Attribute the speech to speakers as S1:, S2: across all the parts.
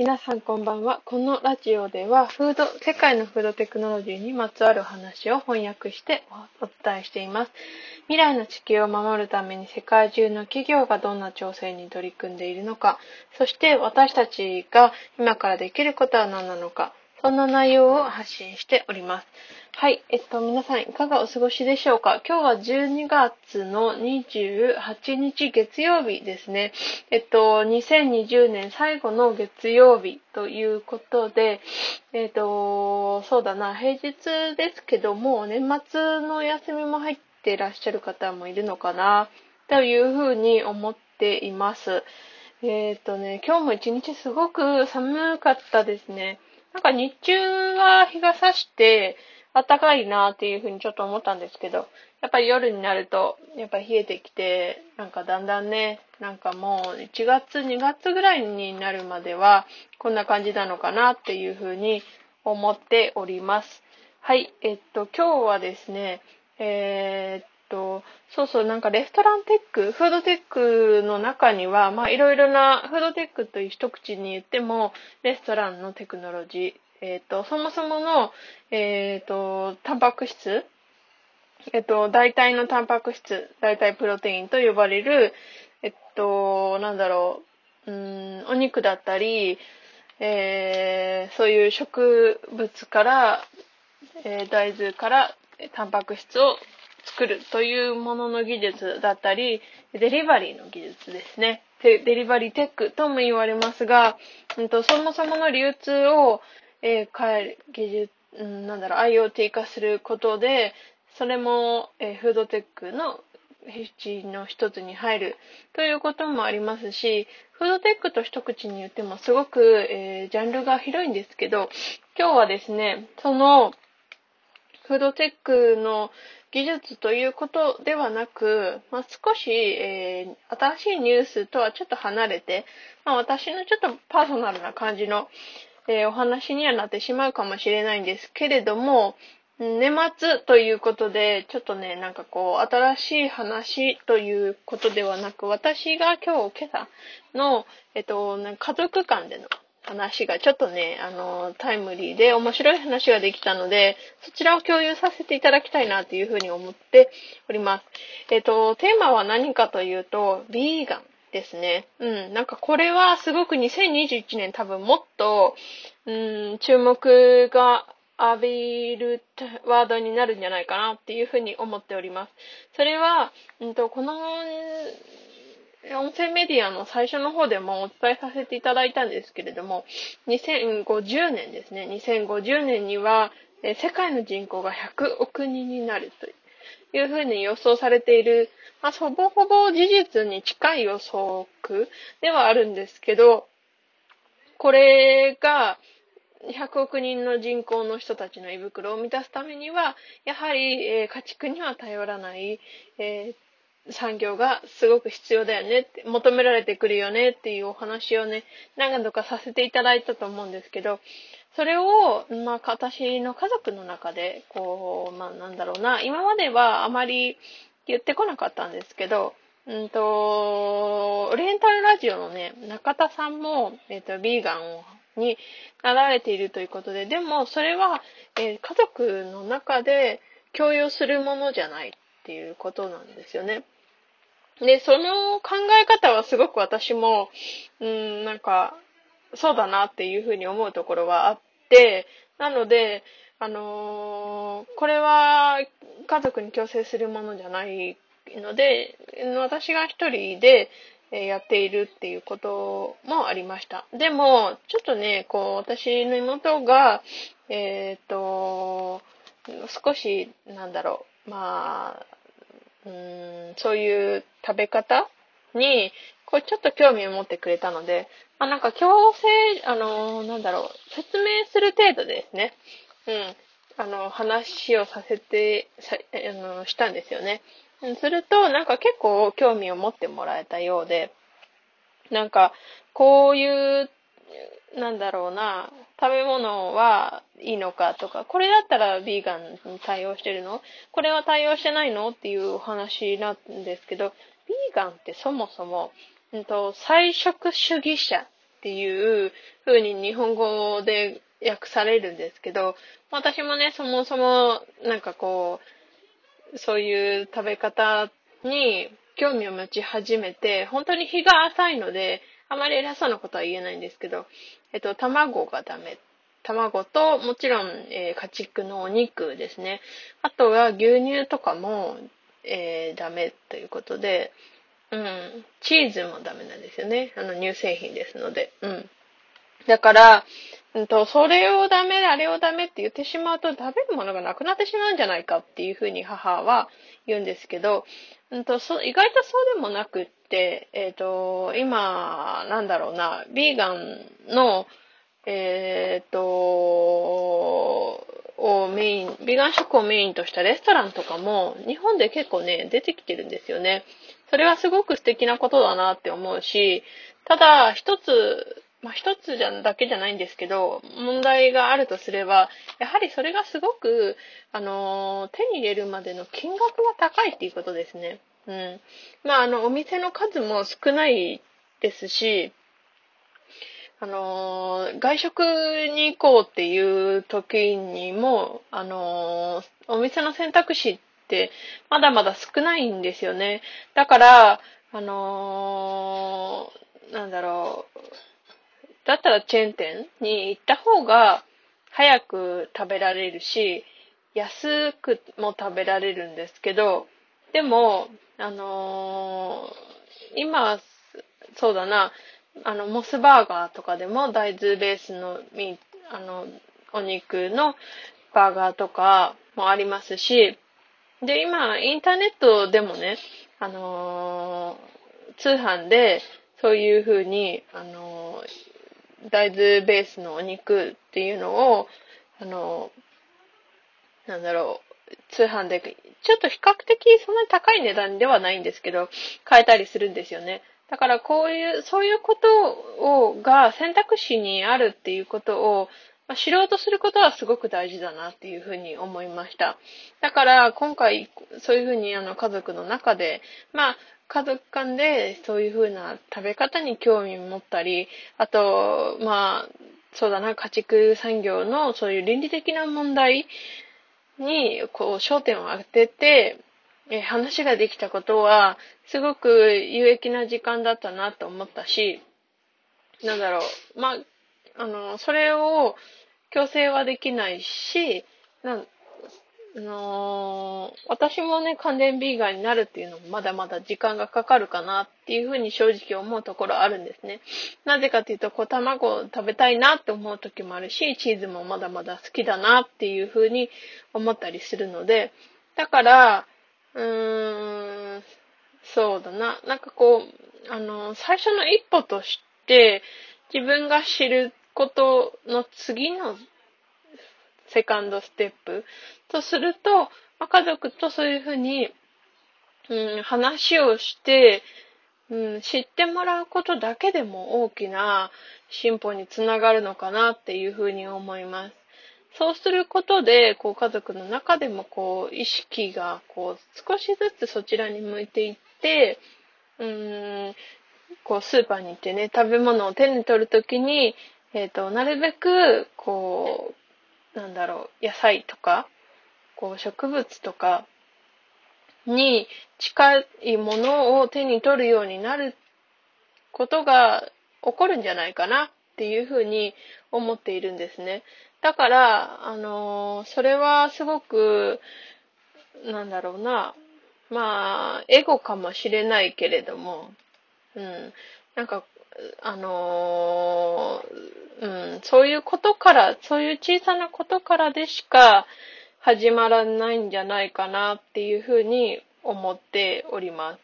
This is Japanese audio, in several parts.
S1: 皆さんこんばんは。このラジオでは、フード、世界のフードテクノロジーにまつわる話を翻訳してお伝えしています。未来の地球を守るために世界中の企業がどんな挑戦に取り組んでいるのか、そして私たちが今からできることは何なのか、そんな内容を発信しております。はい。えっと、皆さんいかがお過ごしでしょうか？今日は12月の28日月曜日ですね。えっと、2020年最後の月曜日ということで、えっと、そうだな、平日ですけども、年末の休みも入っていらっしゃる方もいるのかな、というふうに思っています。えっとね、今日も一日すごく寒かったですね。なんか日中は日が差して、暖かいなっていうふうにちょっと思ったんですけど、やっぱり夜になると、やっぱり冷えてきて、なんかだんだんね、なんかもう1月、2月ぐらいになるまでは、こんな感じなのかなっていうふうに思っております。はい、えっと、今日はですね、えー、っと、そうそう、なんかレストランテック、フードテックの中には、まあいろいろな、フードテックという一口に言っても、レストランのテクノロジー、えっ、と、そもそもの、えっ、と、タンパク質、えっ、と、代替のタンパク質、代替プロテインと呼ばれる、えっと、なんだろう、うん、お肉だったり、えー、そういう植物から、えー、大豆からタンパク質を作るというものの技術だったり、デリバリーの技術ですね。デリバリーテックとも言われますが、うんと、そもそもの流通を、えー、変える技術、うん、なんだろう、IoT 化することで、それも、えー、フードテックのうの一つに入るということもありますし、フードテックと一口に言ってもすごく、えー、ジャンルが広いんですけど、今日はですね、そのフードテックの技術ということではなく、まあ、少し、えー、新しいニュースとはちょっと離れて、まあ、私のちょっとパーソナルな感じの、えー、お話にはなってしまうかもしれないんですけれども、年末ということで、ちょっとね、なんかこう、新しい話ということではなく、私が今日、今朝の、えっと、家族間での話がちょっとね、あの、タイムリーで面白い話ができたので、そちらを共有させていただきたいなというふうに思っております。えっ、と、テーマは何かというと、ビーガンですね。うん。なんかこれはすごく2021年多分もっと、うん、注目が浴びるワードになるんじゃないかなっていうふうに思っております。それは、うんと、この音声メディアの最初の方でもお伝えさせていただいたんですけれども、2050年ですね。2050年には、世界の人口が100億人になるというふうに予想されている、まあ、ほぼほぼ事実に近い予測ではあるんですけど、これが、100億人の人口の人たちの胃袋を満たすためには、やはり、えー、家畜には頼らない、えー産業がすごく必要だよねって、求められてくるよねっていうお話をね、何度かさせていただいたと思うんですけど、それを、まあ、私の家族の中で、こう、まあ、なんだろうな、今まではあまり言ってこなかったんですけど、うんと、オリエンタルラジオのね、中田さんも、えっ、ー、と、ビーガンになられているということで、でも、それは、えー、家族の中で共有するものじゃないっていうことなんですよね。で、その考え方はすごく私も、うん、なんか、そうだなっていうふうに思うところはあって、なので、あのー、これは家族に強制するものじゃないので、私が一人でやっているっていうこともありました。でも、ちょっとね、こう、私の妹が、えっ、ー、と、少し、なんだろう、まあ、うん、そういう食べ方に、こうちょっと興味を持ってくれたので、まあなんか強制、あの、なんだろう、説明する程度ですね。うん。あの、話をさせて、さあの、したんですよね。すると、なんか結構興味を持ってもらえたようで、なんか、こういうなんだろうな、食べ物はいいのかとか、これだったらビーガンに対応してるの？これは対応してないの？っていう話なんですけど、ビーガンってそもそも、うんと、菜食主義者っていう風に日本語で訳されるんですけど、私もね、そもそもなんかこう、そういう食べ方に興味を持ち始めて、本当に日が浅いので、あまり偉そうなことは言えないんですけど、えっと、卵がダメ。卵と、もちろん、えー、家畜のお肉ですね。あとは牛乳とかも、えー、ダメということで、うん、チーズもダメなんですよね。あの、乳製品ですので。うん。だから、うんと、それをダメ、あれをダメって言ってしまうと、食べるものがなくなってしまうんじゃないかっていうふうに母は言うんですけど、うんと、そ意外とそうでもなくって、えっ、ー、と、今、なんだろうな、ビーガンの、えっ、ー、と、をメイン、ビーガン食をメインとしたレストランとかも、日本で結構ね、出てきてるんですよね。それはすごく素敵なことだなって思うし、ただ、一つ、まあ、一つじゃ、だけじゃないんですけど、問題があるとすれば、やはりそれがすごく、あの、手に入れるまでの金額が高いっていうことですね。うん。まあ、あの、お店の数も少ないですし、あの外食に行こうっていう時にも、あのお店の選択肢ってまだまだ少ないんですよね。だから、あのなんだろう、だったらチェーン店に行った方が早く食べられるし、安くも食べられるんですけど、でも、あのー、今、そうだな、あの、モスバーガーとかでも大豆ベースのミあの、お肉のバーガーとかもありますし、で、今、インターネットでもね、あのー、通販で、そういう風に、あのー、大豆ベースのお肉っていうのを、あの、なんだろう、通販で、ちょっと比較的そんなに高い値段ではないんですけど、買えたりするんですよね。だからこういう、そういうことを、が選択肢にあるっていうことを、まあ、知ろうとすることはすごく大事だなっていうふうに思いました。だから今回そういうふうにあの家族の中で、まあ家族間でそういうふうな食べ方に興味を持ったり、あと、まあ、そうだな、家畜産業のそういう倫理的な問題にこう焦点を当てて、え話ができたことは、すごく有益な時間だったなと思ったし、なんだろう、まあ、あの、それを強制はできないし、なんあの、私もね、完全ビーガンになるっていうのもまだまだ時間がかかるかなっていうふうに正直思うところあるんですね。なぜかっていうと、こう卵を食べたいなって思う時もあるし、チーズもまだまだ好きだなっていうふうに思ったりするので、だから、うーん、そうだな。なんかこう、あの、最初の一歩として、自分が知ることの次のセカンドステップとすると、まあ、家族とそういうふうに、うん、話をして、うん、知ってもらうことだけでも大きな進歩につながるのかなっていうふうに思います。そうすることで、こう家族の中でもこう意識がこう少しずつそちらに向いていって、うーん、こうスーパーに行ってね、食べ物を手に取るときに、えっ、ー、と、なるべく、こう、なんだろう、野菜とか、こう植物とかに近いものを手に取るようになることが起こるんじゃないかなっていうふうに思っているんですね。だから、あのー、それはすごく、なんだろうな、まあ、エゴかもしれないけれども、うん、なんか、あのー、うん、そういうことから、そういう小さなことからでしか始まらないんじゃないかなっていうふうに思っております。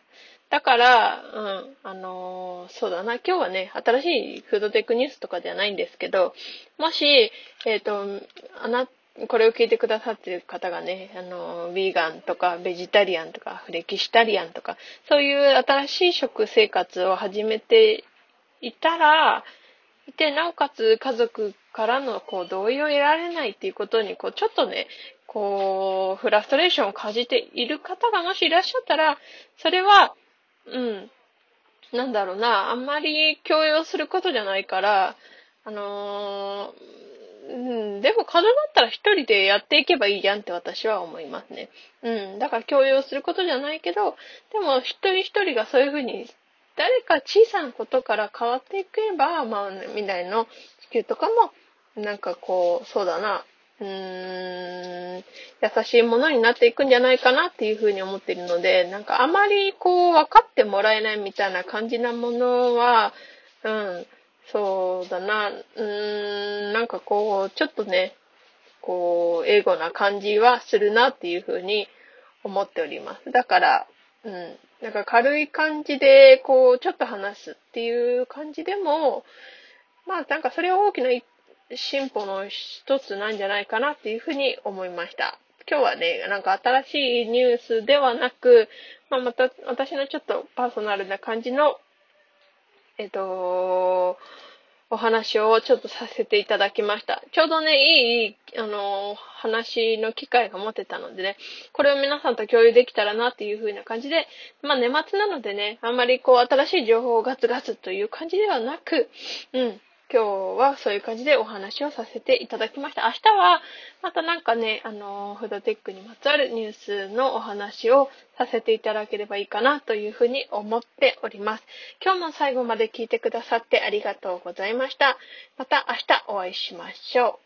S1: だから、うん、あのー、そうだな、今日はね、新しいフードテックニュースとかではないんですけど、もし、えっ、ー、と、あな、これを聞いてくださってる方がね、あの、ヴィーガンとか、ベジタリアンとか、フレキシタリアンとか、そういう新しい食生活を始めていたら、いて、なおかつ家族からのこう同意を得られないっていうことに、こう、ちょっとね、こう、フラストレーションを感じている方がもしいらっしゃったら、それは、うん。なんだろうな、あんまり強要することじゃないから、あのー、うん、でも可能だったら一人でやっていけばいいじゃんって私は思いますね。うん、だから強要することじゃないけど、でも一人一人がそういうふうに誰か小さなことから変わっていけば、まあ、未来の地球とかも、なんかこう、そうだな、うーん、優しいものになっていくんじゃないかなっていうふうに思っているので、なんかあまりこう分かってもらえないみたいな感じなものは、うん、そうだな、うーん、なんかこう、ちょっとね、こう、英語な感じはするなっていうふうに思っております。だから、うん、なんか軽い感じで、こう、ちょっと話すっていう感じでも、まあなんかそれは大きな進歩の一つなんじゃないかなっていうふうに思いました。今日はね、なんか新しいニュースではなく、まあ、また私のちょっとパーソナルな感じの、えっと、お話をちょっとさせていただきました。ちょうどね、いい、あの、話の機会が持てたのでね、これを皆さんと共有できたらなっていう風な感じで、まあ年末なのでね、あんまりこう新しい情報をガツガツという感じではなく、うん、今日はそういう感じでお話をさせていただきました。明日はまたなんかね、あの、フードテックにまつわるニュースのお話をさせていただければいいかなというふうに思っております。今日も最後まで聞いてくださってありがとうございました。また明日お会いしましょう。